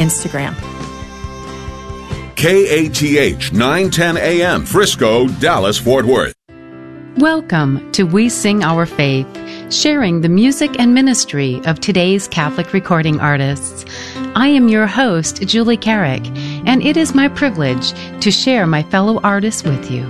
Instagram. KATH 910 AM, Frisco, Dallas, Fort Worth. Welcome to We Sing Our Faith, sharing the music and ministry of today's Catholic recording artists. I am your host, Julie Carrick, and it is my privilege to share my fellow artists with you.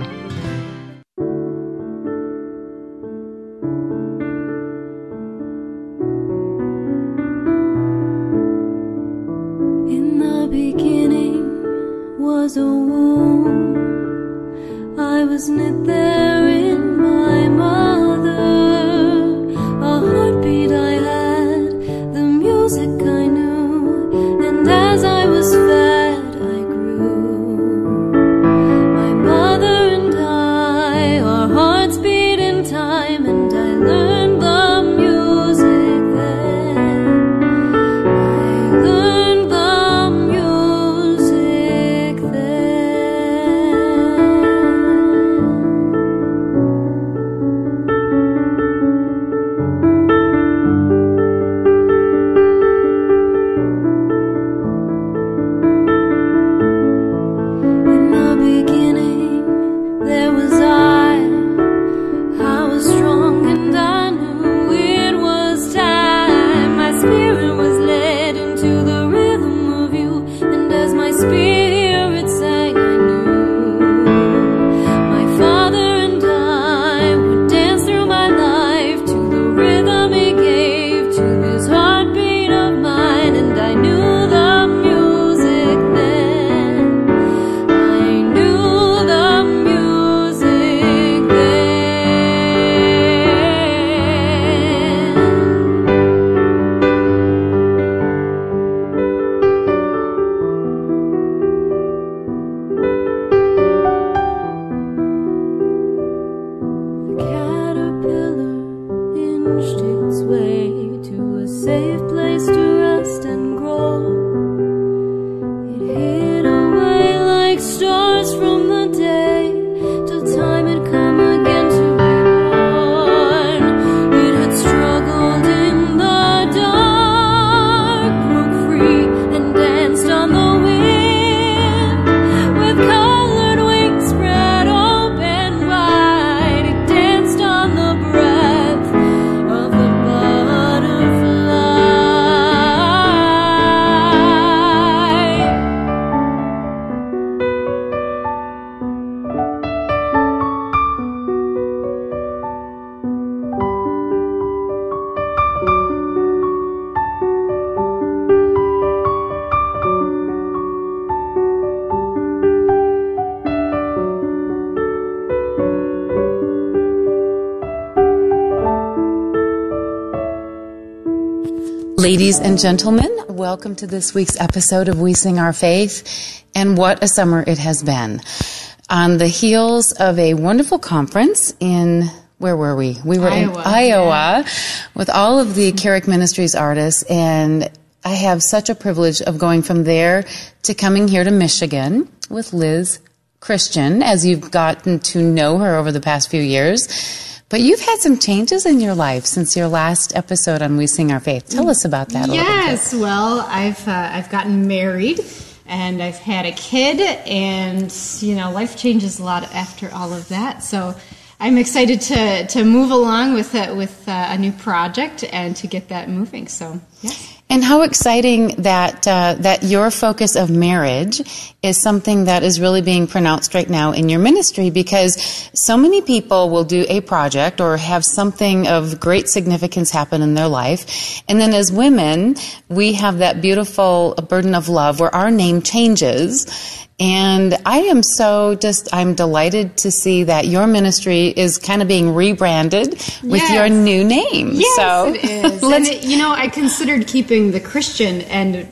And gentlemen, welcome to this week's episode of We Sing Our Faith. And what a summer it has been. On the heels of a wonderful conference in, where were we? We were in Iowa, Iowa with all of the Carrick Ministries artists. And I have such a privilege of going from there to coming here to Michigan with Liz Christian, as you've gotten to know her over the past few years. But you've had some changes in your life since your last episode on We Sing Our Faith. Tell us about that a little bit. Yes, well, I've uh, I've gotten married and I've had a kid, and you know, life changes a lot after all of that. So I'm excited to to move along with it with uh, a new project and to get that moving. So yeah. And how exciting that uh, that your focus of marriage is something that is really being pronounced right now in your ministry because so many people will do a project or have something of great significance happen in their life, and then as women, we have that beautiful burden of love where our name changes. And I am so just, I'm delighted to see that your ministry is kind of being rebranded with Yes. your new name. Yes, so it is. and it, you know, I considered keeping the Christian, and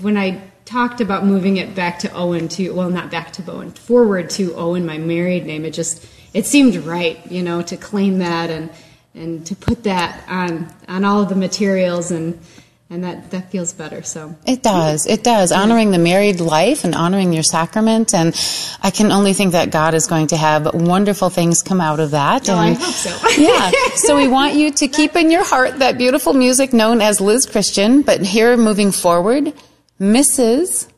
when I talked about moving it back to Owen to well, not back to Bowen, forward to Owen, my married name, it just it seemed right, you know, to claim that and and to put that on on all of the materials and and that that feels better. So It does. It does. Honoring the married life and honoring your sacrament. And I can only think that God is going to have wonderful things come out of that. Oh, I hope so. yeah. So we want you to keep in your heart that beautiful music known as Liz Christian. But here, moving forward, Mrs.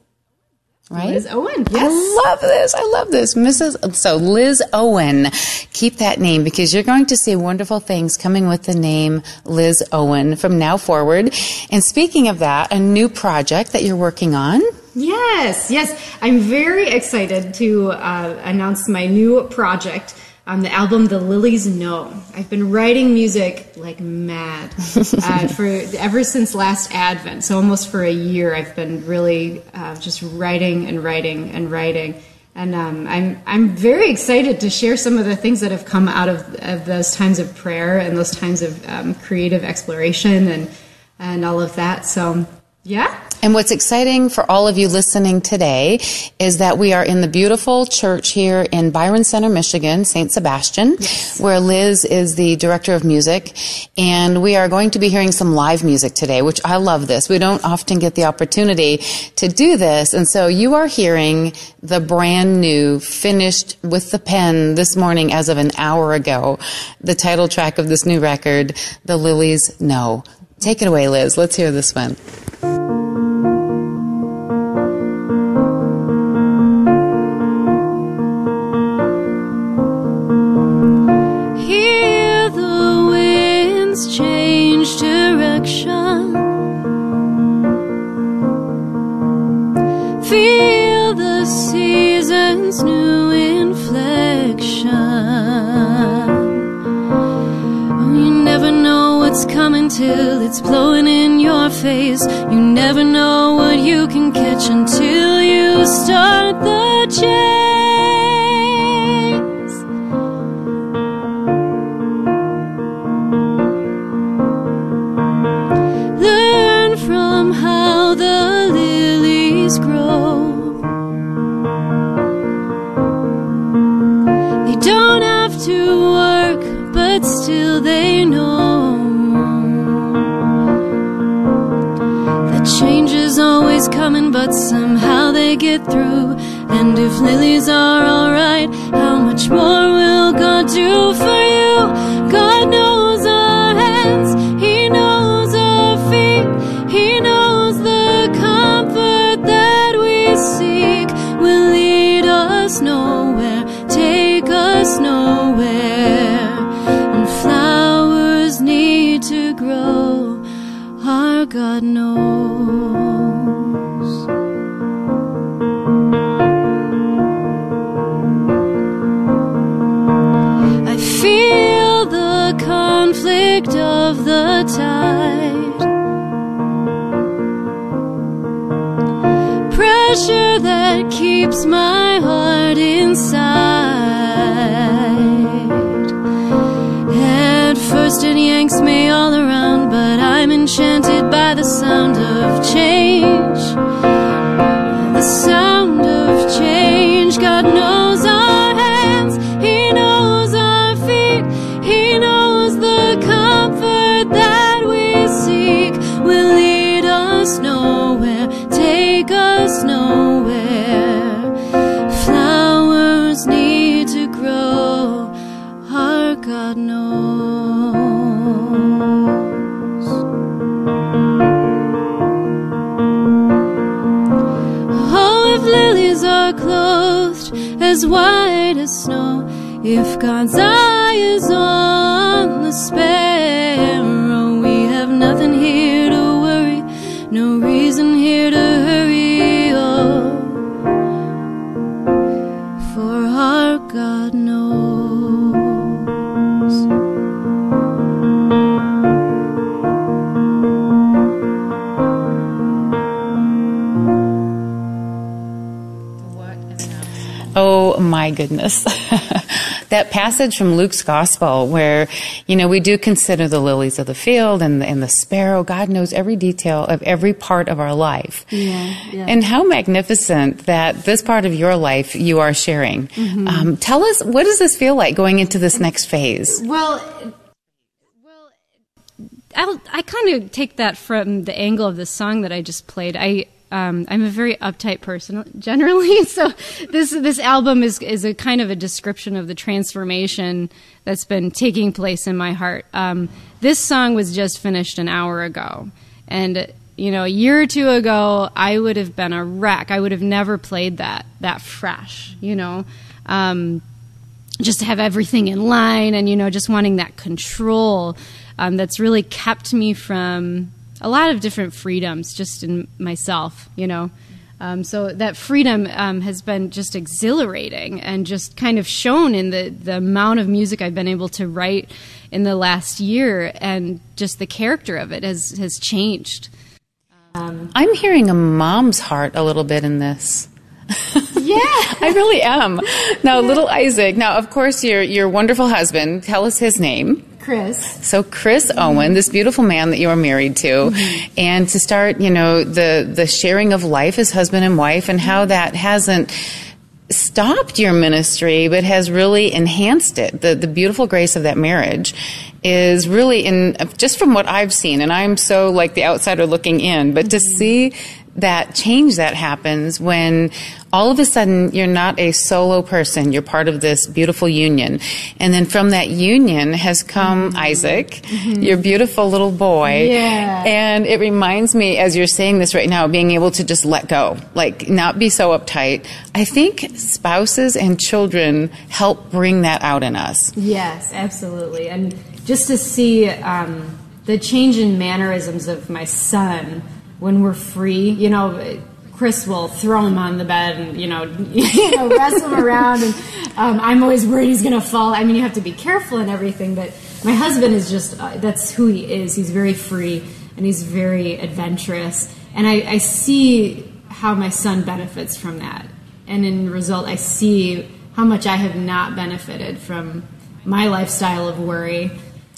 Right? Liz Owen. Yes. I love this. I love this. Mrs. So Liz Owen. Keep that name because you're going to see wonderful things coming with the name Liz Owen from now forward. And speaking of that, a new project that you're working on. Yes, yes. I'm very excited to uh, announce my new project. Um, the album "The Lilies Know." I've been writing music like mad uh, for ever since last Advent. So almost for a year, I've been really uh, just writing and writing and writing. And um, I'm I'm very excited to share some of the things that have come out of, of those times of prayer and those times of um, creative exploration and and all of that. So yeah, And what's exciting for all of you listening today is that we are in the beautiful church here in Byron Center, Michigan, St. Sebastian, where Liz is the director of music. And we are going to be hearing some live music today, which I love this. We don't often get the opportunity to do this. And so you are hearing the brand new, finished with the pen this morning as of an hour ago, the title track of this new record, The Lilies Know. Take it away, Liz. Let's hear this one. It's blowing in your face. You never know what you can catch until you start the chase. Get through. And if lilies are alright, how much more will God do for you? God knows passage from Luke's gospel where, you know, we do consider the lilies of the field and, and the sparrow. God knows every detail of every part of our life. Yeah, yeah. And how magnificent that this part of your life you are sharing. Mm-hmm. Um, tell us, what does this feel like going into this next phase? Well, well, I'll, I kind of take that from the angle of the song that I just played. I um, I'm a very uptight person generally, so this this album is is a kind of a description of the transformation that's been taking place in my heart. Um, this song was just finished an hour ago, and you know, a year or two ago, I would have been a wreck. I would have never played that that fresh, you know. Um, just to have everything in line and you know just wanting that control um, that's really kept me from a lot of different freedoms just in myself you know um, so that freedom um, has been just exhilarating and just kind of shown in the, the amount of music I've been able to write in the last year and just the character of it has, has changed. I'm hearing a mom's heart a little bit in this. Yeah. I really am. Now, little Isaac. Now, of course, your your wonderful husband. Tell us his name. Chris. So, Chris Owen, this beautiful man that you are married to, mm-hmm. and to start, you know, the the sharing of life as husband and wife, and how mm-hmm. that hasn't stopped your ministry, but has really enhanced it. The the beautiful grace of that marriage is really in just from what I've seen, and I'm so like the outsider looking in, but to mm-hmm. see that change that happens when all of a sudden you're not a solo person. You're part of this beautiful union. And then from that union has come isaac your beautiful little boy. Yeah. and it reminds me as you're saying this right now being able to just let go like not be so uptight. I think spouses and children help bring that out in us. Yes, absolutely. And just to see um, the change in mannerisms of my son when we're free, you know, Chris will throw him on the bed and, you know, you know wrestle him around. And um, I'm always worried he's going to fall. I mean, you have to be careful and everything, but my husband is just, uh, that's who he is. He's very free and he's very adventurous. And I, I see how my son benefits from that. And in result, I see how much I have not benefited from my lifestyle of worry.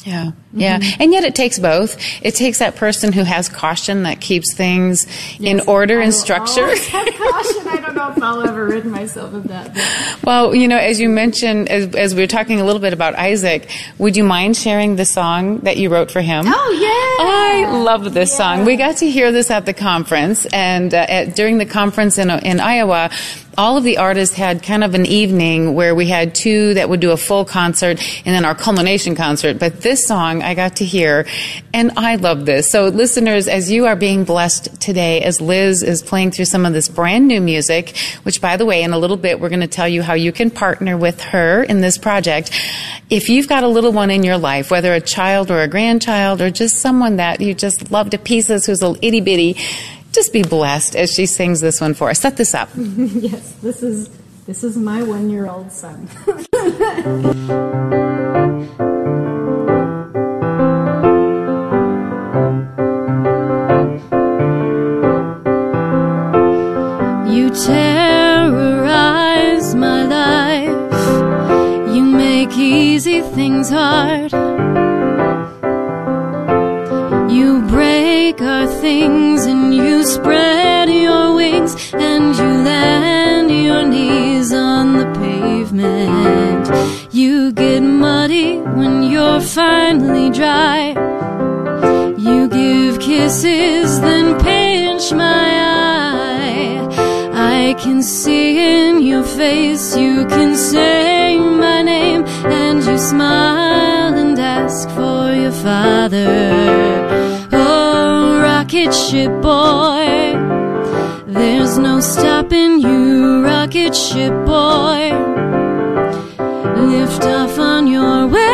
Yeah, yeah. And yet it takes both. It takes that person who has caution that keeps things in order and structure. caution. I don't know if I'll ever rid myself of that. But Well, you know, as you mentioned, as, as we were talking a little bit about Isaac, would you mind sharing the song that you wrote for him? Oh, yeah. I love this song. We got to hear this at the conference, and uh, at, during the conference in, in Iowa, all of the artists had kind of an evening where we had two that would do a full concert and then our culmination concert. But this song I got to hear, and I love this. So, listeners, as you are being blessed today, as Liz is playing through some of this brand new music, which, by the way, in a little bit, we're going to tell you how you can partner with her in this project. If you've got a little one in your life, whether a child or a grandchild or just someone that you just love to pieces who's a itty bitty, just be blessed as she sings this one for us. Set this up. yes, this is this is my one year old son. things hard. You break our things and you spread your wings and you land your knees on the pavement. You get muddy when you're finally dry. You give kisses, then pinch my eye. I can see in your face, you can say smile and ask for your father. Oh, rocket ship boy, there's no stopping you, rocket ship boy. Lift off on your way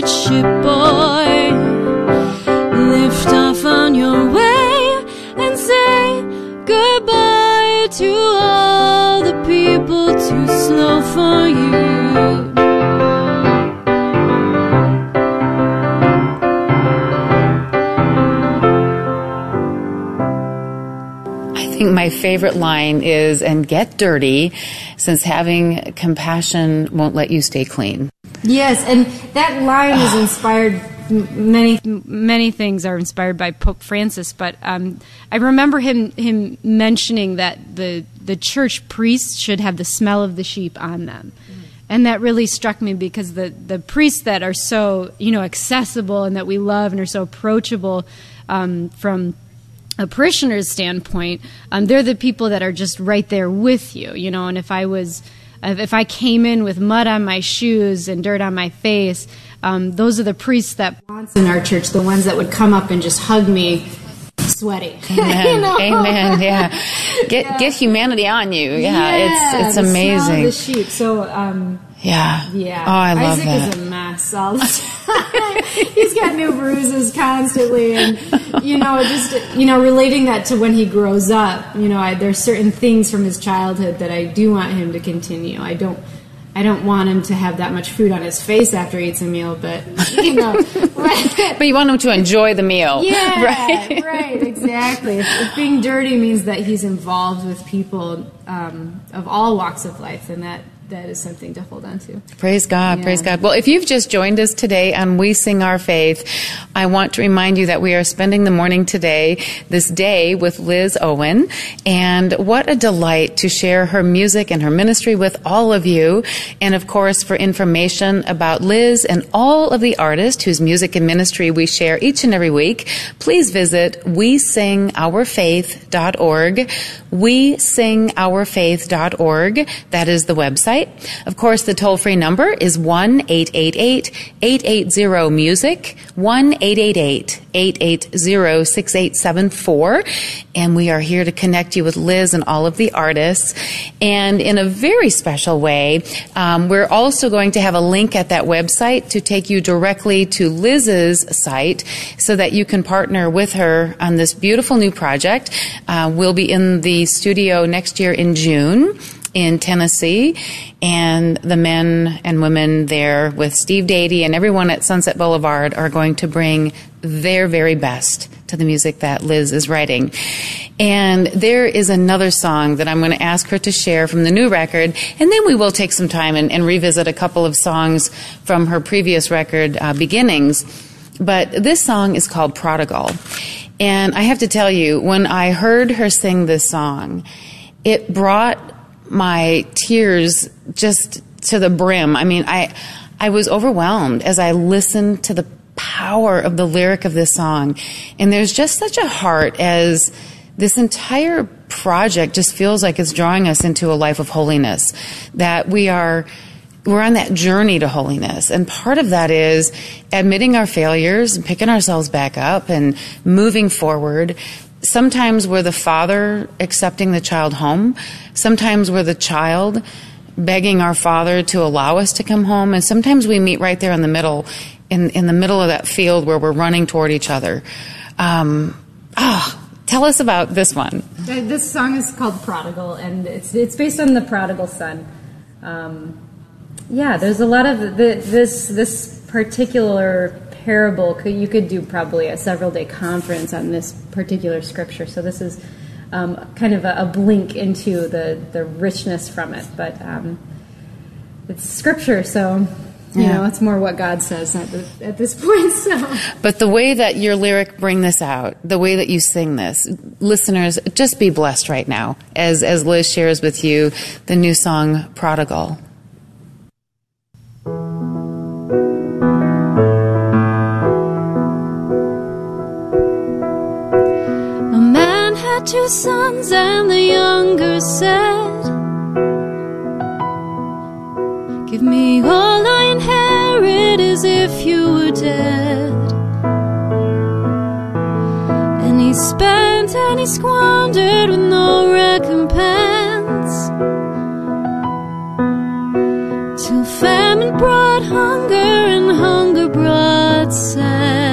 rocket ship boy. Lift off on your way and say goodbye to all the people too slow for you. I think my favorite line is, and get dirty, since having compassion won't let you stay clean. Yes, and that line is inspired many. many things are inspired by Pope Francis, but um, I remember him him mentioning that the the church priests should have the smell of the sheep on them. And that really struck me because the, the priests that are so you know accessible and that we love and are so approachable um, from a parishioner's standpoint, um, they're the people that are just right there with you, you know. And if I was, if I came in with mud on my shoes and dirt on my face, um, those are the priests that in our church, the ones that would come up and just hug me, sweaty. Amen. You know? Amen. Yeah. Get get humanity on you. Yeah. it's it's of amazing. the sheep. So, um, yeah. yeah. Oh, I love Isaac that. is a mess all the time. He's got new bruises constantly, and you know, just you know, relating that to when he grows up. You know, I, there's certain things from his childhood that I do want him to continue. I don't. I don't want him to have that much food on his face after he eats a meal, but you know, right? But you want them to enjoy the meal. Yeah, Right. right, exactly. If, if being dirty means that he's involved with people um, of all walks of life, then that that is something to hold on to. Praise God, Yeah. praise God. Well, if you've just joined us today on We Sing Our Faith, I want to remind you that we are spending the morning today, this day, with Liz Owen. And what a delight to share her music and her ministry with all of you. And of course, for information about Liz and all of the artists whose music and ministry we share each and every week, please visit wesingourfaith.org. Wesingourfaith.org. That is the website. Of course, the toll free number is 1 888 880 music, 1 888 880 6874. And we are here to connect you with Liz and all of the artists. And in a very special way, um, we're also going to have a link at that website to take you directly to Liz's site so that you can partner with her on this beautiful new project. Uh, we'll be in the studio next year in June in Tennessee, and the men and women there with Steve Dady and everyone at Sunset Boulevard are going to bring their very best to the music that Liz is writing. And there is another song that I'm going to ask her to share from the new record, and then we will take some time and, and revisit a couple of songs from her previous record, uh, Beginnings. But this song is called Prodigal. And I have to tell you, when I heard her sing this song, it brought my tears just to the brim. I mean, I, I was overwhelmed as I listened to the power of the lyric of this song. And there's just such a heart as this entire project just feels like it's drawing us into a life of holiness. That we are, we're on that journey to holiness. And part of that is admitting our failures and picking ourselves back up and moving forward. Sometimes we're the father accepting the child home. Sometimes we're the child begging our father to allow us to come home. And sometimes we meet right there in the middle, in, in the middle of that field where we're running toward each other. Um, ah, tell us about this one. This song is called Prodigal, and it's it's based on the prodigal son. Um, yeah, there's a lot of the, this this particular parable. Could, you could do probably a several day conference on this particular scripture. So this is um, kind of a, a blink into the the richness from it, but um, it's scripture, so. You Yeah. know, it's more what God says at, the, at this point. So, But the way that your lyric bring this out, the way that you sing this, listeners, just be blessed right now as, as Liz shares with you the new song, Prodigal. Two sons, and the younger said, Give me all I inherit as if you were dead. And he spent and he squandered with no recompense. Till famine brought hunger and hunger brought sense.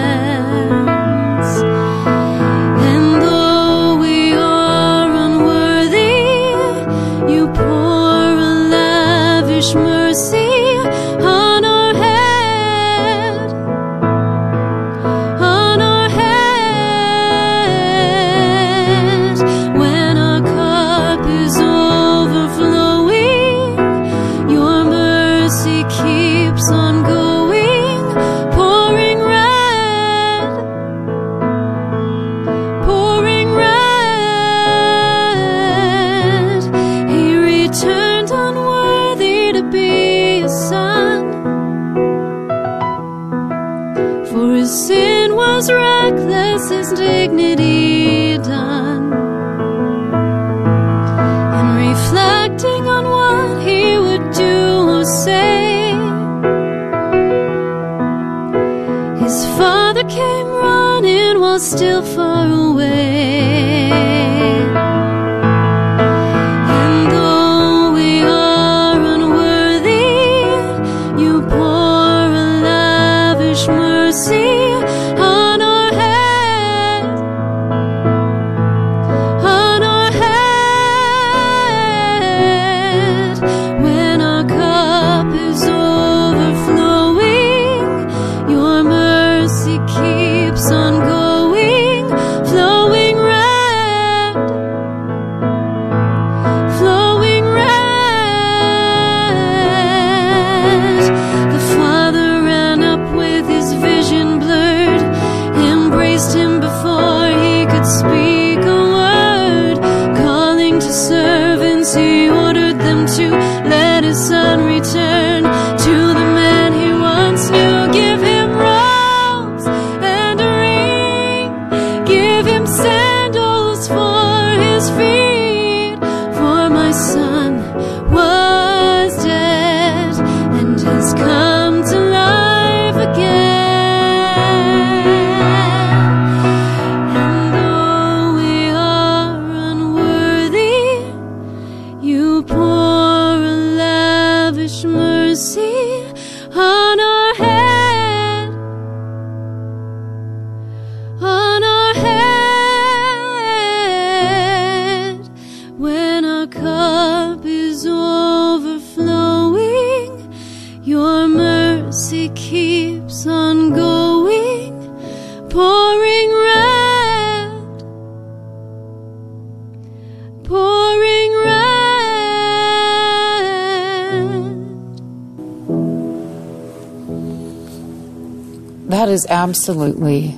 Absolutely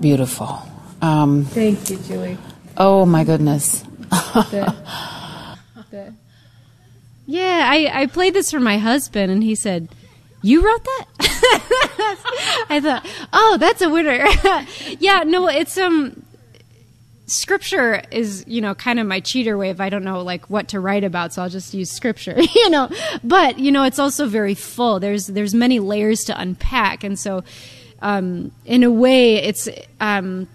beautiful. Um, Thank you, Julie. oh my goodness. Yeah, I, I played this for my husband, and he said, "You wrote that?" I thought, "Oh, that's a winner." yeah, no, it's um, scripture is you know kind of my cheater way if I don't know like what to write about, so I'll just use scripture, you know. But you know, it's also very full. There's there's many layers to unpack, and so um, in a way, it's um,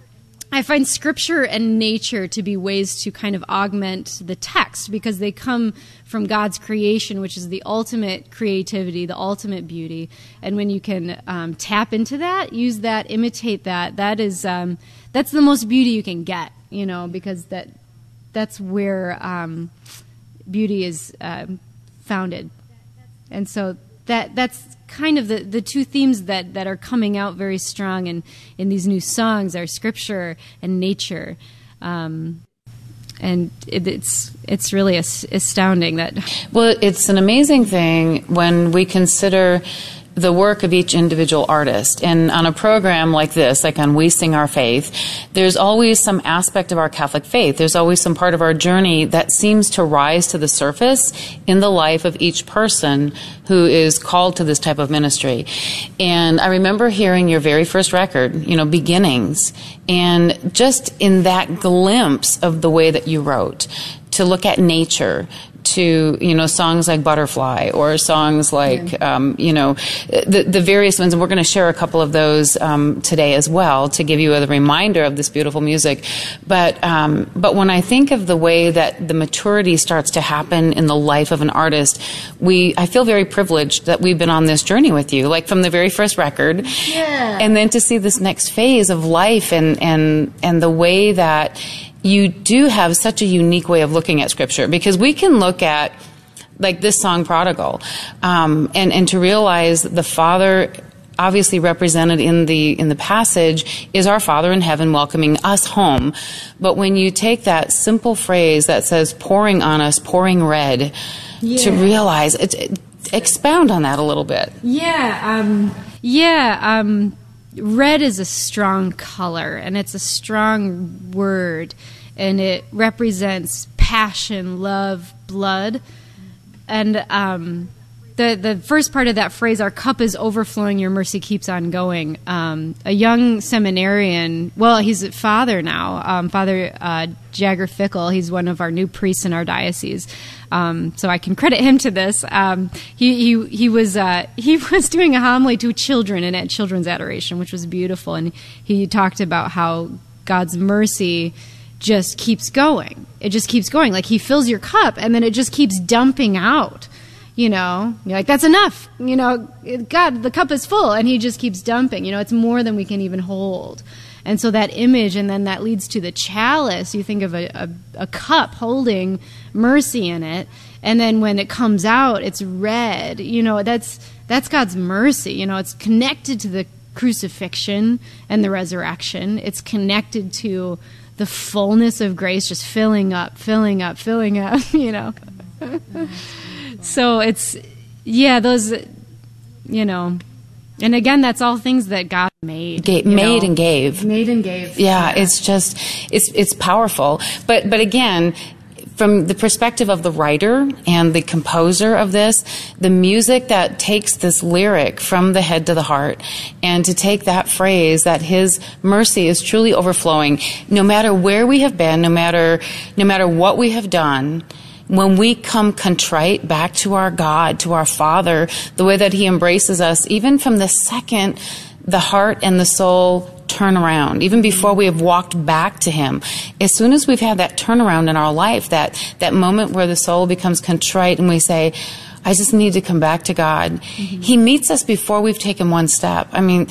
I find scripture and nature to be ways to kind of augment the text because they come from God's creation, which is the ultimate creativity, the ultimate beauty. And when you can um, tap into that, use that, imitate that, that is um, that's the most beauty you can get, you know, because that that's where um, beauty is um founded. And so that that's kind of the, the two themes that, that are coming out very strong in, in these new songs are scripture and nature. Um, and it, it's it's really astounding that Well, it's an amazing thing when we consider the work of each individual artist. And on a program like this, like on We Sing Our Faith, there's always some aspect of our Catholic faith. There's always some part of our journey that seems to rise to the surface in the life of each person who is called to this type of ministry. And I remember hearing your very first record, you know, Beginnings, and just in that glimpse of the way that you wrote, to look at nature, to you know songs like Butterfly or songs like um, you know the the various ones, and we're going to share a couple of those um, today as well to give you a reminder of this beautiful music. But um, but when I think of the way that the maturity starts to happen in the life of an artist, we I feel very privileged that we've been on this journey with you, like from the very first record, Yeah. and then to see this next phase of life and and and the way that you do have such a unique way of looking at scripture because we can look at like this song prodigal um, and and to realize the father obviously represented in the in the passage is our father in heaven welcoming us home. But when you take that simple phrase that says pouring on us pouring red to realize it, it- expound on that a little bit. Yeah, um, Yeah, um, red is a strong color and it's a strong word and it represents passion, love, blood. And um, the the first part of that phrase, "Our cup is overflowing, Your mercy keeps on going." Um, a young seminarian, well, he's a father now, um, Father uh, Jagger Fickle. He's one of our new priests in our diocese, um, so I can credit him to this. Um, he he he was uh, he was doing a homily to children and at children's adoration, which was beautiful, and he talked about how God's mercy just keeps going. It just keeps going. Like he fills your cup and then it just keeps dumping out. You know, you're like, that's enough. You know, God, the cup is full and he just keeps dumping. You know, it's more than we can even hold. And so that image, and then that leads to the chalice. You think of a, a, a cup holding mercy in it. And then when it comes out, it's red. You know, that's, that's God's mercy. You know, it's connected to the crucifixion and the resurrection. It's connected to the fullness of grace just filling up, filling up, filling up, you know. so it's yeah, those you know. And again, that's all things that God made. Made know. and gave made and gave. yeah it's just it's it's powerful but but again from the perspective of the writer and the composer of this the music that takes this lyric from the head to the heart and to take that phrase that his mercy is truly overflowing no matter where we have been no matter no matter what we have done when we come contrite back to our God, to our Father, the way that He embraces us, even from the second the heart and the soul turn around, even before we have walked back to Him, as soon as we've had that turnaround in our life, that, that moment where the soul becomes contrite and we say, I just need to come back to God. Mm-hmm. He meets us before we've taken one step. I mean,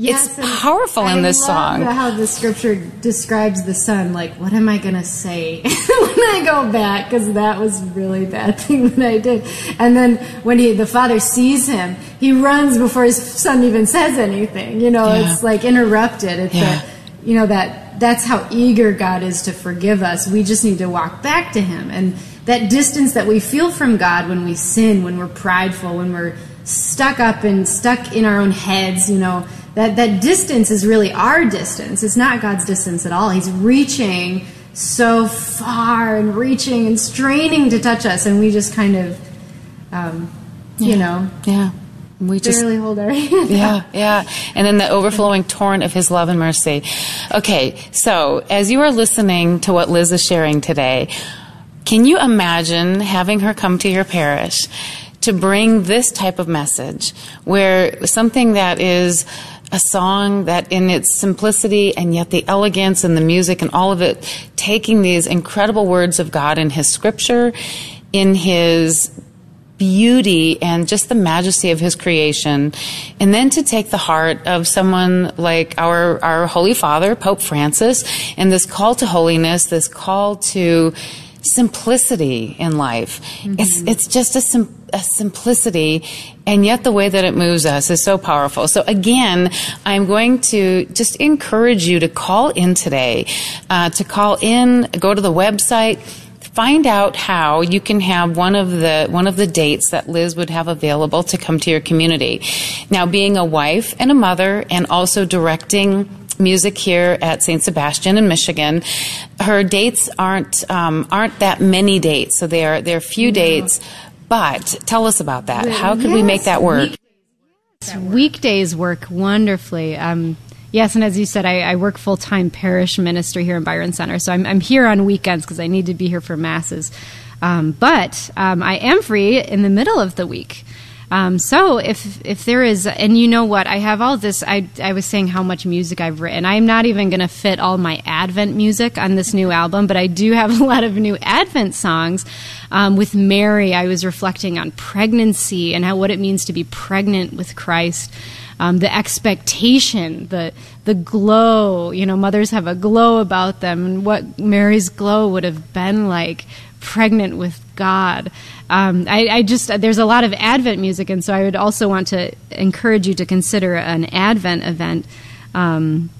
Yes, it's powerful in this love song. How the scripture describes the son, like, what am I going to say when I go back? Because that was a really bad thing that I did. And then when he, the father sees him, he runs before his son even says anything. You know, Yeah. it's like interrupted. It's Yeah. that, you know, that that's how eager God is to forgive us. We just need to walk back to Him. And that distance that we feel from God when we sin, when we're prideful, when we're stuck up and stuck in our own heads, you know, that, that distance is really our distance. It's not God's distance at all. He's reaching so far and reaching and straining to touch us, and we just kind of, um, you know, yeah. We just barely hold our hand. yeah, yeah. And then the overflowing torrent of his love and mercy. Okay, so as you are listening to what Liz is sharing today, can you imagine having her come to your parish to bring this type of message where something that is a song that in its simplicity and yet the elegance and the music and all of it taking these incredible words of God in his scripture in his beauty and just the majesty of his creation and then to take the heart of someone like our our holy father pope francis and this call to holiness this call to simplicity in life. It's it's just a, sim- a simplicity and yet the way that it moves us is so powerful. So again i'm going to just encourage you to call in today uh, to call in go to the website find out how you can have one of the one of the dates that Liz would have available to come to your community. Now, being a wife and a mother, and also directing music here at St. Sebastian in Michigan, her dates aren't um, aren't that many dates. So they are they're few dates. But tell us about that. How could we make that work? Weekdays work wonderfully. Um, Yes, and as you said, I, I work full time parish ministry here in Byron Center, so I'm, I'm here on weekends because I need to be here for masses. Um, but um, I am free in the middle of the week. Um, so if if there is, and you know what, I have all this. I I was saying how much music I've written. I'm not even going to fit all my Advent music on this new album, but I do have a lot of new Advent songs. Um, with Mary, I was reflecting on pregnancy and how what it means to be pregnant with Christ. Um, the expectation, the the glow. You know, mothers have a glow about them, and what Mary's glow would have been like pregnant with God. Um, I, I, just there's a lot of Advent music, and so I would also want to encourage you to consider an Advent event. Um,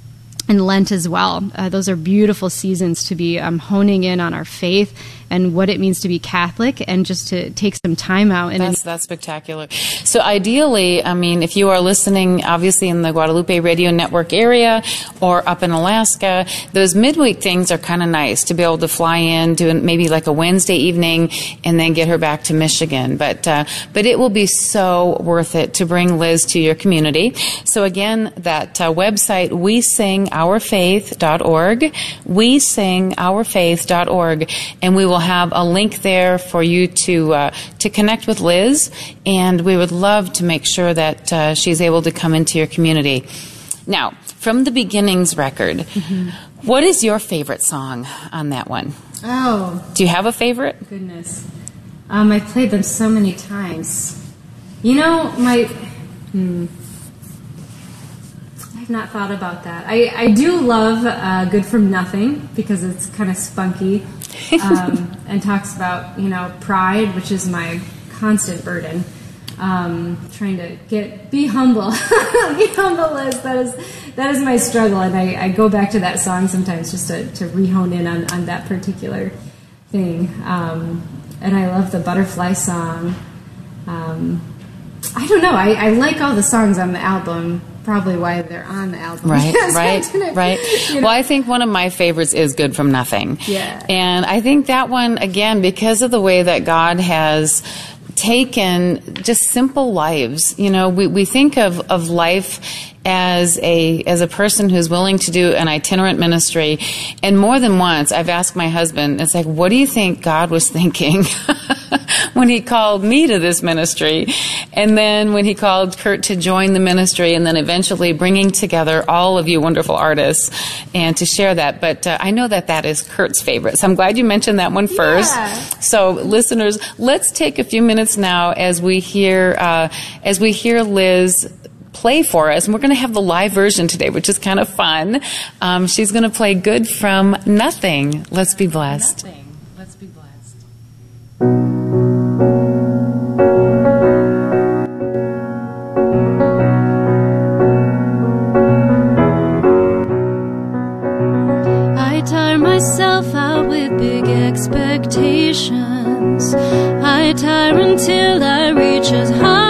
and Lent as well. Uh, those are beautiful seasons to be um, honing in on our faith and what it means to be Catholic, and just to take some time out. And that's that's spectacular. So ideally, I mean, if you are listening, obviously in the Guadalupe Radio Network area or up in Alaska, those midweek things are kind of nice to be able to fly in, do maybe like a Wednesday evening, and then get her back to Michigan. But uh, but it will be so worth it to bring Liz to your community. So again, that uh, website we sing ourfaith.org, we sing ourfaith.org, and we will will have a link there for you to uh, to connect with Liz, and we would love to make sure that uh, she's able to come into your community. Now, from the beginnings record, mm-hmm. what is your favorite song on that one? Oh, do you have a favorite? Goodness, um, I played them so many times. You know, my. Hmm. I've not thought about that. I, I do love uh, Good From Nothing because it's kind of spunky um, and talks about you know pride, which is my constant burden. Um, trying to get be humble, be humble is that is that is my struggle, and I, I, go back to that song sometimes just to, to rehone in on, on that particular thing. Um, and I love the butterfly song. Um, I don't know. I, I like all the songs on the album probably why they're on the album. Right, right, right. You know? Well, I think one of my favorites is Good from Nothing. Yeah. And I think that one, again, because of the way that God has taken just simple lives. You know, we, we think of, of life as a as a person who's willing to do an itinerant ministry. And more than once I've asked my husband it's like what do you think God was thinking when he called me to this ministry? And then when he called Kurt to join the ministry and then eventually bringing together all of you wonderful artists and to share that. But uh, I know that that is Kurt's favorite. So I'm glad you mentioned that one first. Yeah. so listeners let's take a few minutes now as we hear uh, as we hear Liz play for us. And we're going to have the live version today, which is kind of fun. Um, she's going to play Good from Nothing. Let's be blessed. Nothing. Let's be blessed. I tire myself out with big expectations. I tire until I reach as hollowed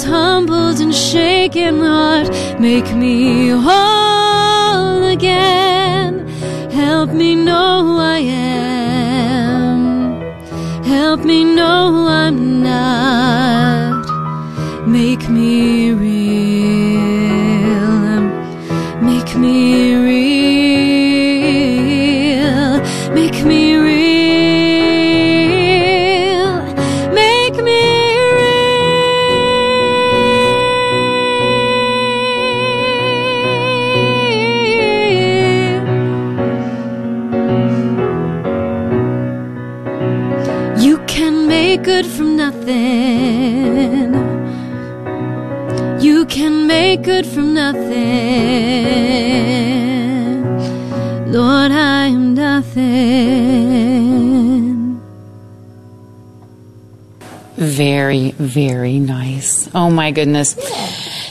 this humbled and shaken heart, make me whole Lord, I am nothing. Very, very nice. Oh my goodness.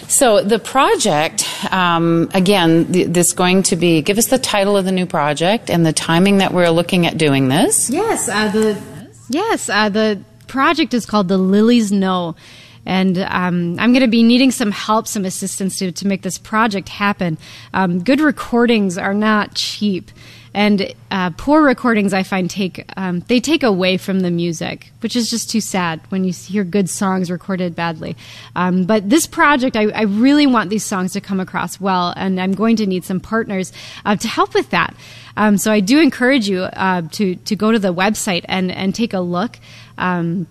So the project, um, again, th- this going to be. Give us the title of the new project and the timing that we're looking at doing this. Yes, uh, the Yes, uh, the project is called The Lilies Know. And um, I'm going to be needing some help, some assistance to, to make this project happen. Um, good recordings are not cheap. And uh, poor recordings, I find, take um, they take away from the music, which is just too sad when you hear good songs recorded badly. Um, but this project, I, I really want these songs to come across well, and I'm going to need some partners uh, to help with that. Um, so I do encourage you uh, to to go to the website and and take a look. Um,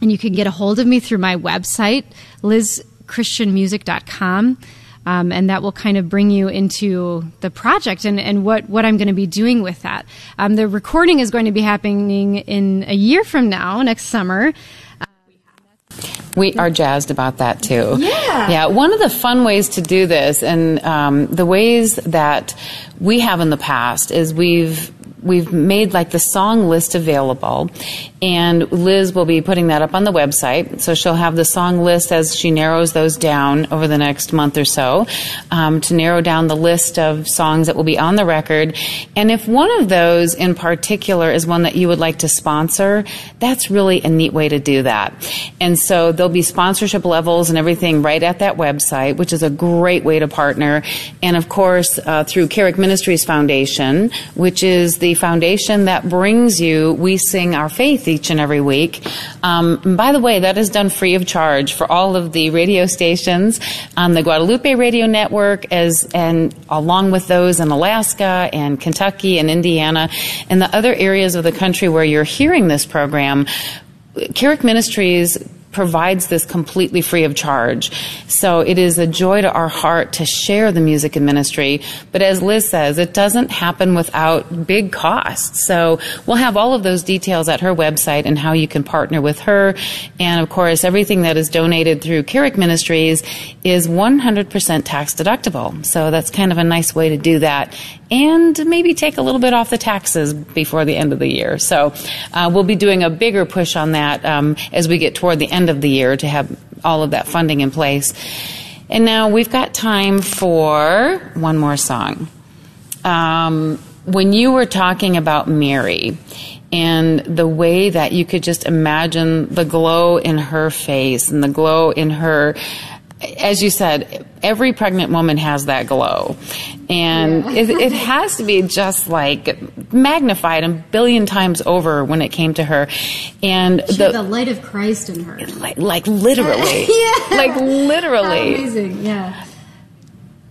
and you can get a hold of me through my website, lizchristianmusic.com. Um, and that will kind of bring you into the project and, and what, what I'm going to be doing with that. Um, the recording is going to be happening in a year from now, next summer. We are jazzed about that too. Yeah. Yeah. One of the fun ways to do this, and um, the ways that we have in the past, is we've we've made like the song list available, and Liz will be putting that up on the website. So she'll have the song list as she narrows those down over the next month or so um, to narrow down the list of songs that will be on the record. And if one of those in particular is one that you would like to sponsor, that's really a neat way to do that. And so there'll be sponsorship levels and everything right at that website, which is a great way to partner. And of course, uh, through Carrick Ministries Foundation, which is the foundation that brings you We Sing Our Faith each and every week. Um, and by the way, that is done free of charge for all of the radio stations on the Guadalupe Radio Network, as and along with those in Alaska and Kentucky and Indiana and the other areas of the country where you're hearing this program. Carrick Ministries provides this completely free of charge. So it is a joy to our heart to share the music and ministry. But as Liz says, it doesn't happen without big costs. So we'll have all of those details at her website and how you can partner with her. And of course, everything that is donated through Carrick Ministries is 100% tax deductible. So that's kind of a nice way to do that. And maybe take a little bit off the taxes before the end of the year. So uh, we'll be doing a bigger push on that um, as we get toward the end of the year to have all of that funding in place. And now we've got time for one more song. Um, when you were talking about Mary and the way that you could just imagine the glow in her face and the glow in her as you said, every pregnant woman has that glow. And it, it has to be just like magnified a billion times over when it came to her. And had the light of Christ in her. like, like literally. Yeah. Like How literally. amazing, yeah.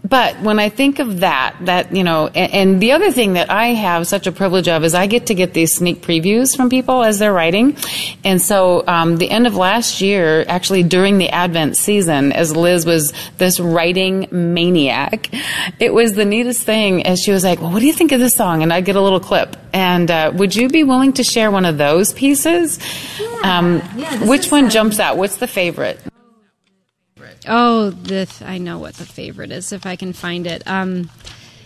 But when I think of that, that, you know, and, and the other thing that I have such a privilege of is I get to get these sneak previews from people as they're writing. And so, um, the end of last year, actually during the Advent season, as Liz was this writing maniac, it was the neatest thing as she was like, well, what do you think of this song? And I'd get a little clip. And, uh, would you be willing to share one of those pieces? Um, yeah, which one jumps out? What's the favorite? Oh, the I know what the favorite is if I can find it. Um,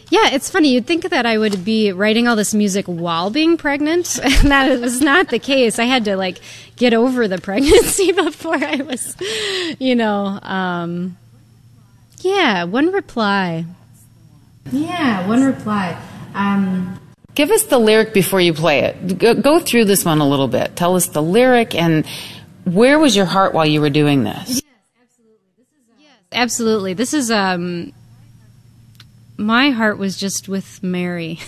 yeah, it's funny. You'd think that I would be writing all this music while being pregnant, and that was not the case. I had to like get over the pregnancy before I was, you know. Um, yeah, one reply. Yeah, one reply. Um, Give us the lyric before you play it. Go, go through this one a little bit. Tell us the lyric and where was your heart while you were doing this? Absolutely. This is um my heart was just with Mary.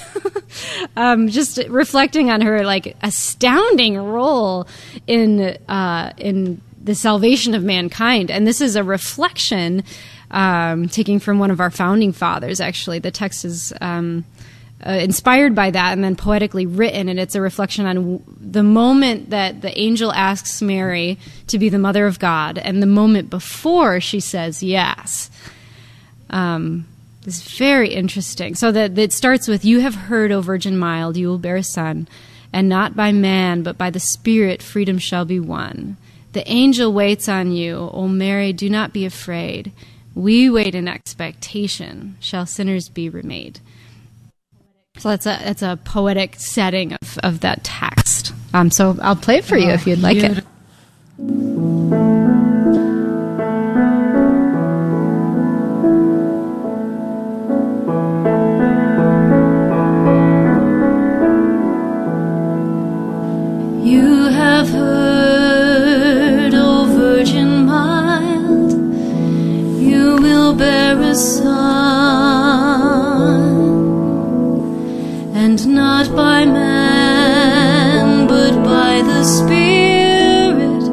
um, just reflecting on her like astounding role in uh, in the salvation of mankind, and this is a reflection um, taking from one of our founding fathers. Actually, the text is. Um, uh, inspired by that and then poetically written and it's a reflection on w- the moment that the angel asks mary to be the mother of god and the moment before she says yes um, it's very interesting. So that it starts with, "You have heard, O Virgin mild, you will bear a son, and not by man, but by the Spirit, freedom shall be won. The angel waits on you, O Mary, do not be afraid. We wait in expectation. Shall sinners be remade?" So that's a that's a poetic setting of, of that text. Um, so I'll play it for you if you'd like it. Not by man, but by the Spirit,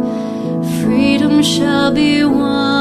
freedom shall be won.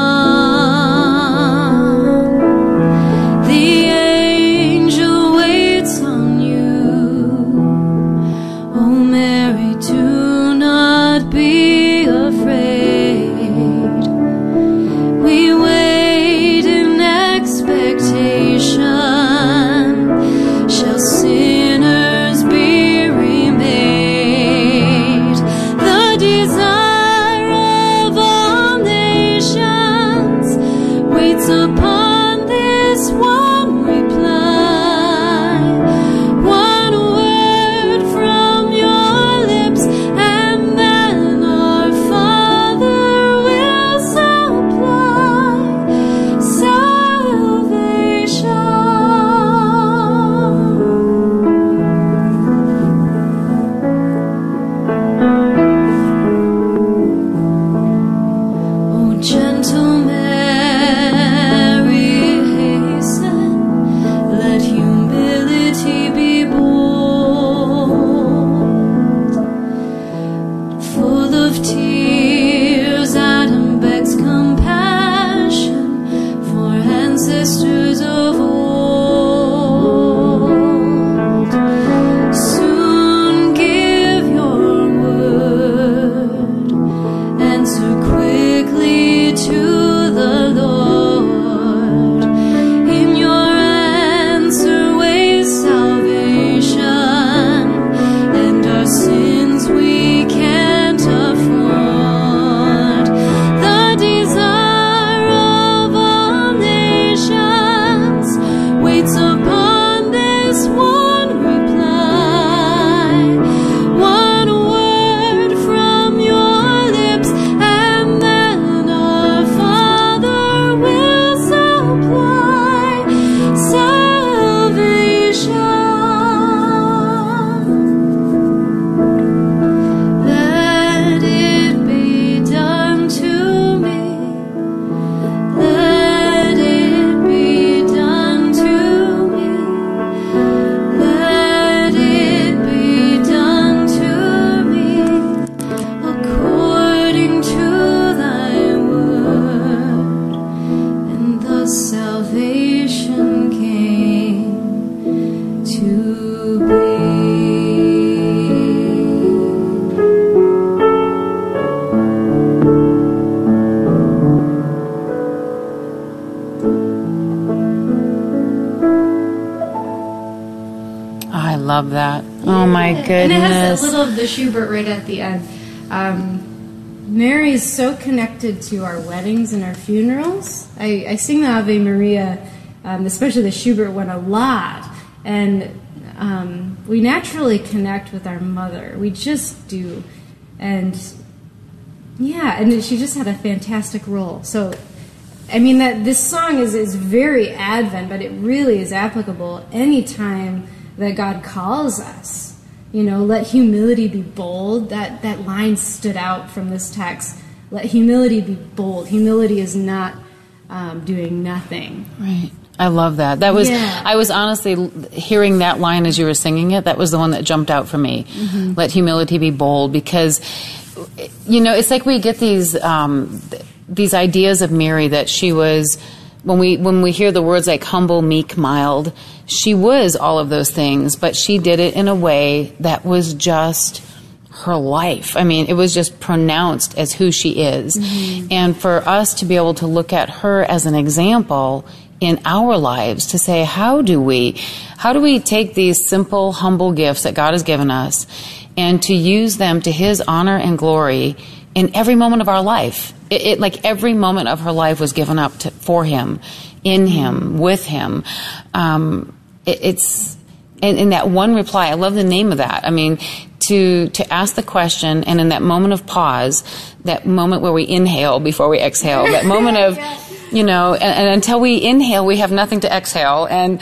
Schubert right at the end. Um, Mary is so connected to our weddings and our funerals. I, I sing the Ave Maria, um, especially the Schubert one, a lot. And um, we naturally connect with our mother. We just do. And yeah, and she just had a fantastic role. So, I mean, that this song is, is very Advent, but it really is applicable anytime that God calls. You know, let humility be bold. That that line stood out from this text. Let humility be bold. Humility is not um, doing nothing. Right. I love that. That was Yeah. I was honestly hearing that line as you were singing it. That was the one that jumped out for me. Mm-hmm. Let humility be bold because you know it's like we get these um, these ideas of Mary that she was when we when we hear the words like humble, meek, mild. She was all of those things, but she did it in a way that was just her life. I mean, it was just pronounced as who she is. Mm-hmm. And for us to be able to look at her as an example in our lives to say, how do we, how do we take these simple, humble gifts that God has given us and to use them to His honor and glory in every moment of our life? It, it like every moment of her life was given up to, for Him, in Him, with Him. Um, it, it's, and in that one reply, I love the name of that. I mean, to to ask the question, and in that moment of pause, that moment where we inhale before we exhale, that moment of, you know, and, and until we inhale, we have nothing to exhale, and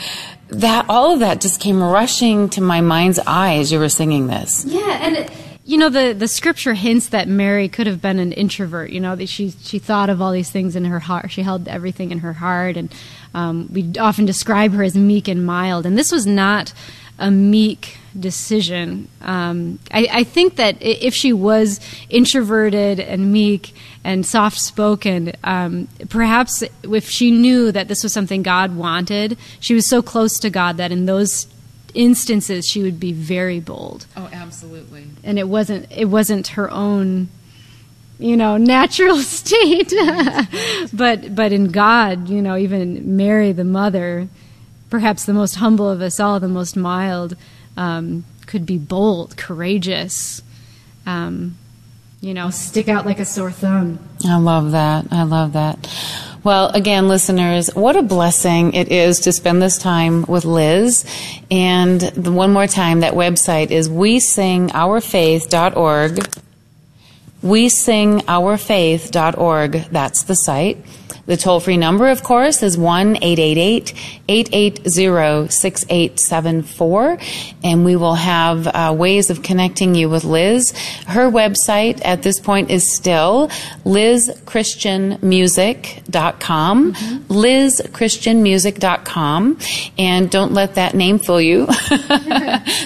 that all of that just came rushing to my mind's eye as you were singing this. Yeah, and it, you know the the scripture hints that Mary could have been an introvert. You know that she she thought of all these things in her heart. She held everything in her heart, and um, we often describe her as meek and mild. And this was not a meek decision. Um, I, I think that if she was introverted and meek and soft spoken, um, perhaps if she knew that this was something God wanted, she was so close to God that in those instances she would be very bold Oh, absolutely. and it wasn't it wasn't her own you know natural state but but in god you know even mary the mother perhaps the most humble of us all the most mild um, could be bold courageous um, you know Stick out like a sore thumb. I love that. I love that. Well, again, listeners, what a blessing it is to spend this time with Liz. And one more time, that website is we sing ourfaith.org. We sing ourfaith.org. That's the site. The toll free number, of course, is 1 888 880 6874. And we will have uh, ways of connecting you with Liz. Her website at this point is still lizchristianmusic.com. Lizchristianmusic.com. And don't let that name fool you.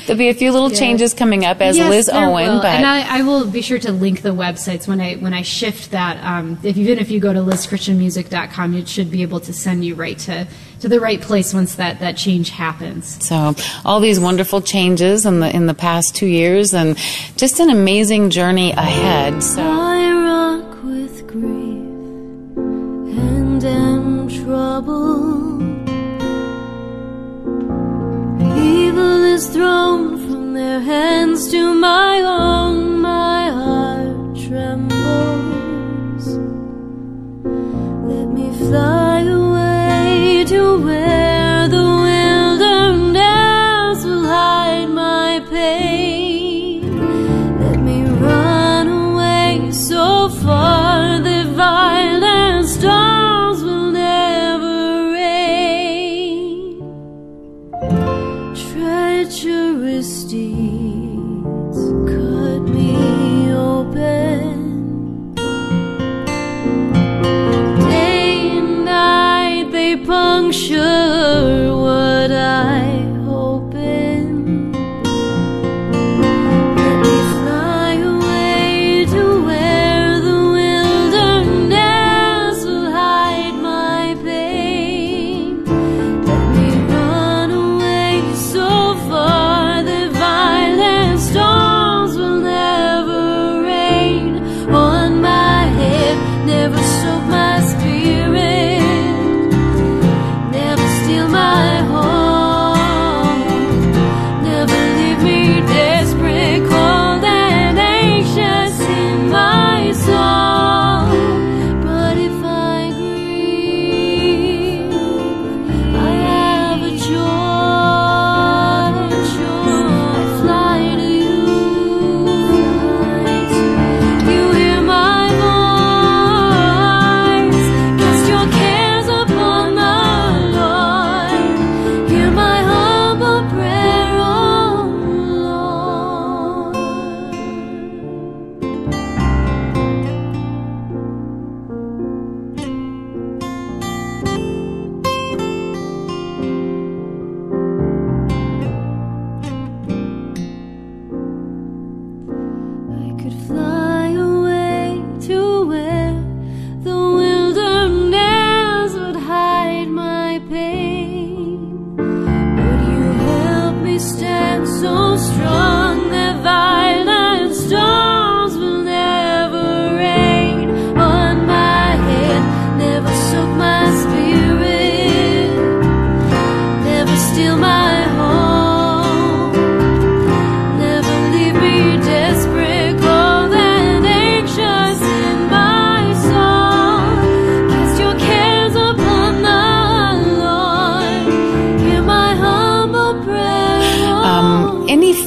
There'll be a few little changes coming up as Yes, Liz Owen. will. But and I, I will be sure to link the websites when I when I shift that. Um, if even if you go to lizchristianmusic.com, it should be able to send you right to to the right place once that that change happens. So all these wonderful changes in the in the past two years, and just an amazing journey ahead. So I rock with grief and am troubled. Evil is thrown from their hands to my own, my heart trembles. Let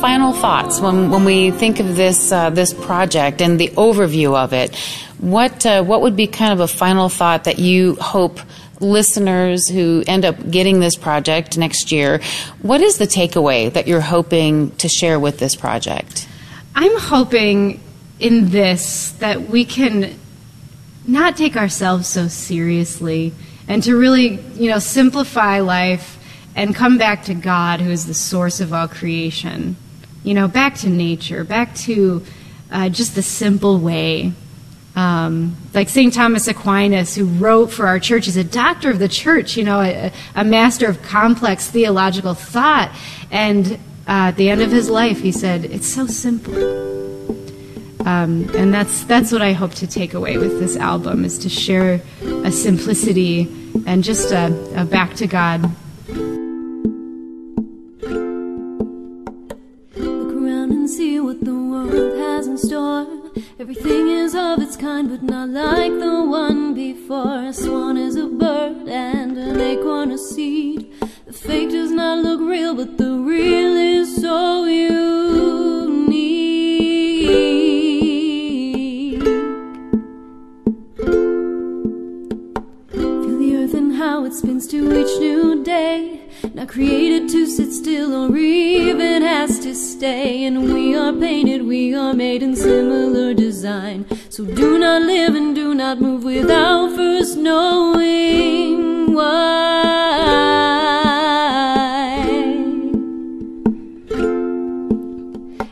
final thoughts when, when we think of this uh, this project and the overview of it? What uh, what would be kind of a final thought that you hope listeners who end up getting this project next year? What is the takeaway that you're hoping to share with this project? I'm hoping in this that we can not take ourselves so seriously and to really, you know, simplify life and come back to God, who is the source of all creation. You know, back to nature, back to uh, just the simple way. Um, like St. Thomas Aquinas, who wrote for our church, he's a doctor of the church, you know, a, a master of complex theological thought. And uh, at the end of his life, he said, It's so simple. Um, and that's that's what I hope to take away with this album is to share a simplicity and just a, a back to God. See what the world has in store. Everything is of its kind, but not like the one before. A swan is a bird and an acorn a seed. The fake does not look real, but the real is so unique. Feel the earth and how it spins to each new day. Not created to sit still or even has to stay. And we are painted, we are made in similar design. So do not live and do not move without first knowing why.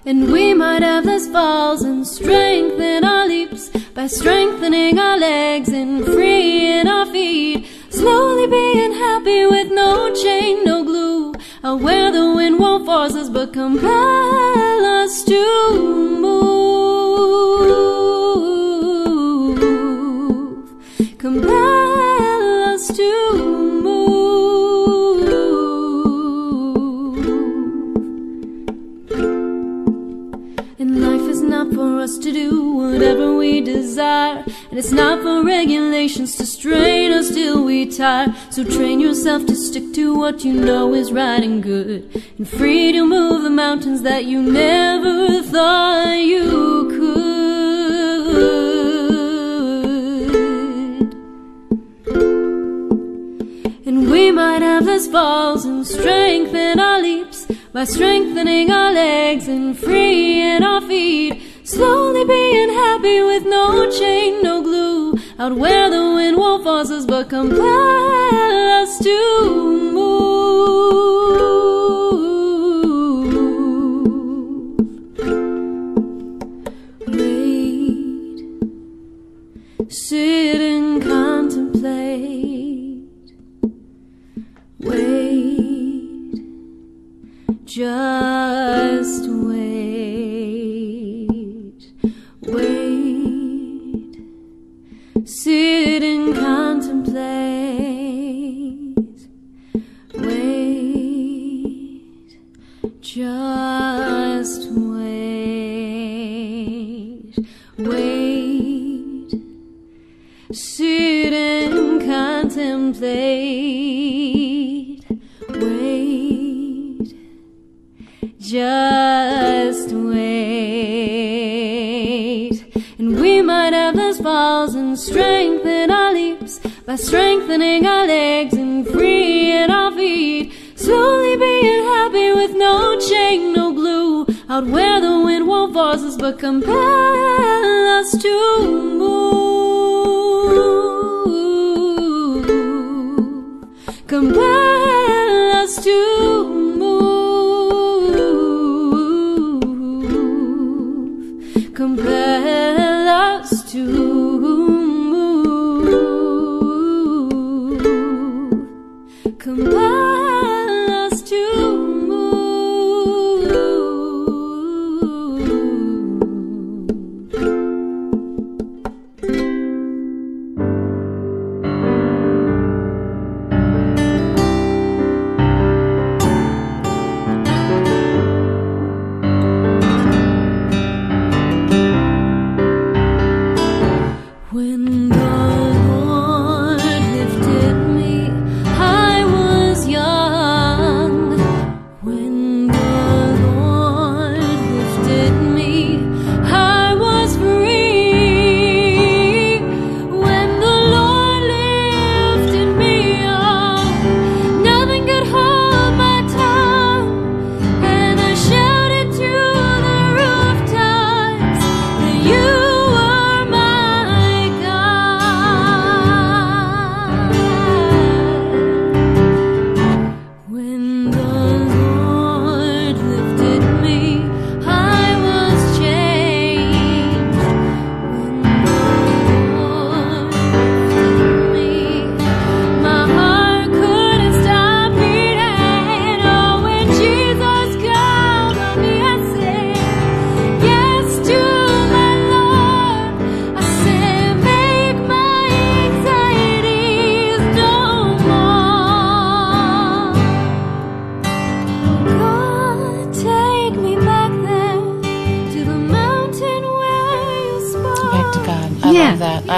And we might have less falls and strengthen our leaps by strengthening our legs and Uh, where the wind won't force us but compel us to move. Compel us to move. And life is not for us to do whatever we desire. And it's not for regulations to strain us till we tire. So train yourself to stick to what you know is right and good. And free to move the mountains that you never thought you could. And we might have less falls and strengthen our leaps by strengthening our legs and freeing our feet. Slowly being happy with no chain, no glue. Out where the wind won't force us but compel us to move. Just wait. And we might have less falls and strengthen our leaps by strengthening our legs and freeing our feet. Slowly being happy with no chain, no glue. Out where the wind won't force us but compel us to move. Compel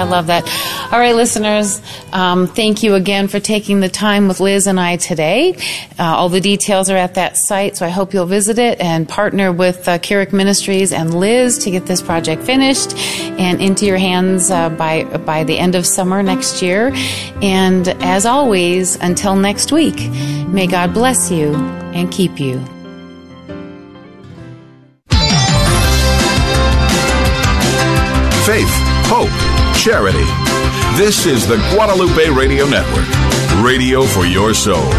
love that. All right, listeners, um, thank you again for taking the time with Liz and I today. Uh, all the details are at that site, so I hope you'll visit it and partner with uh, Carrick Ministries and Liz to get this project finished and into your hands uh, by by the end of summer next year. And as always, until next week, may God bless you and keep you. Charity. This is the Guadalupe Radio Network, radio for your soul.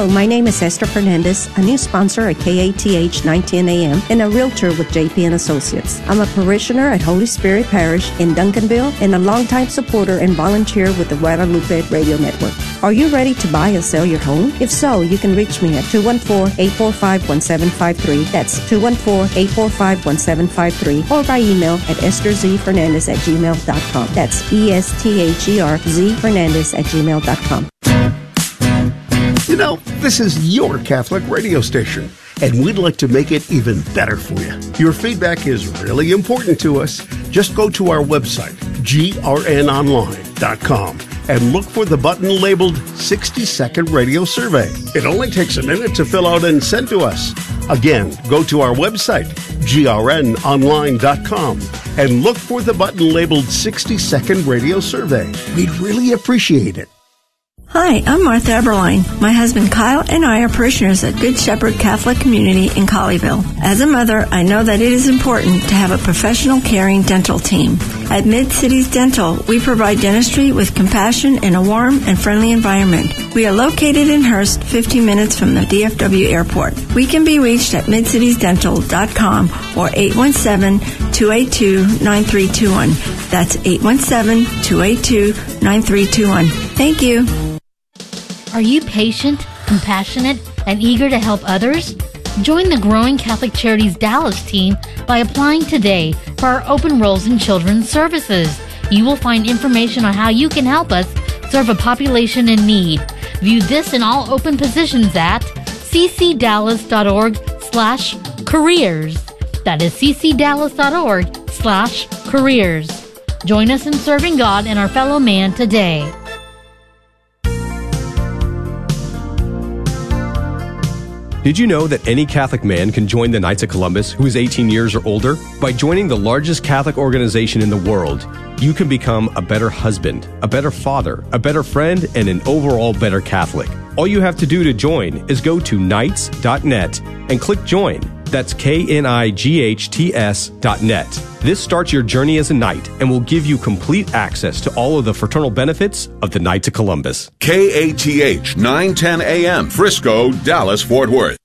Hello, my name is Esther Fernandez, a new sponsor at KATH 910 AM and a realtor with JP and Associates. I'm a parishioner at Holy Spirit Parish in Duncanville and a longtime supporter and volunteer with the Guadalupe Radio Network. Are you ready to buy or sell your home? If so, you can reach me at 214-845-1753. That's 214-845-1753 or by email at gmail.com. That's E-S-T-H-E-R-Z Fernandez at gmail.com. You know, this is your Catholic radio station, and we'd like to make it even better for you. Your feedback is really important to us. Just go to our website, grnonline.com, and look for the button labeled 60 Second Radio Survey. It only takes a minute to fill out and send to us. Again, go to our website, grnonline.com, and look for the button labeled 60 Second Radio Survey. We'd really appreciate it. Hi, I'm Martha Eberline. My husband Kyle and I are parishioners at Good Shepherd Catholic Community in Colleyville. As a mother, I know that it is important to have a professional caring dental team. At Mid Cities Dental, we provide dentistry with compassion in a warm and friendly environment. We are located in Hurst, 15 minutes from the DFW airport. We can be reached at midcitiesdental.com or 817-282-9321. That's 817-282-9321. Thank you. Are you patient, compassionate, and eager to help others? Join the growing Catholic Charities Dallas team by applying today for our open roles in children's services. You will find information on how you can help us serve a population in need. View this and all open positions at ccdallas.org slash careers. That is ccdallas.org slash careers. Join us in serving God and our fellow man today. Did you know that any Catholic man can join the Knights of Columbus who is 18 years or older? By joining the largest Catholic organization in the world, you can become a better husband, a better father, a better friend, and an overall better Catholic. All you have to do to join is go to knights.net and click join. That's K-N-I-G-H-T-S dot net. This starts your journey as a knight and will give you complete access to all of the fraternal benefits of the Knights of Columbus. KATH 910 AM, Frisco, Dallas, Fort Worth.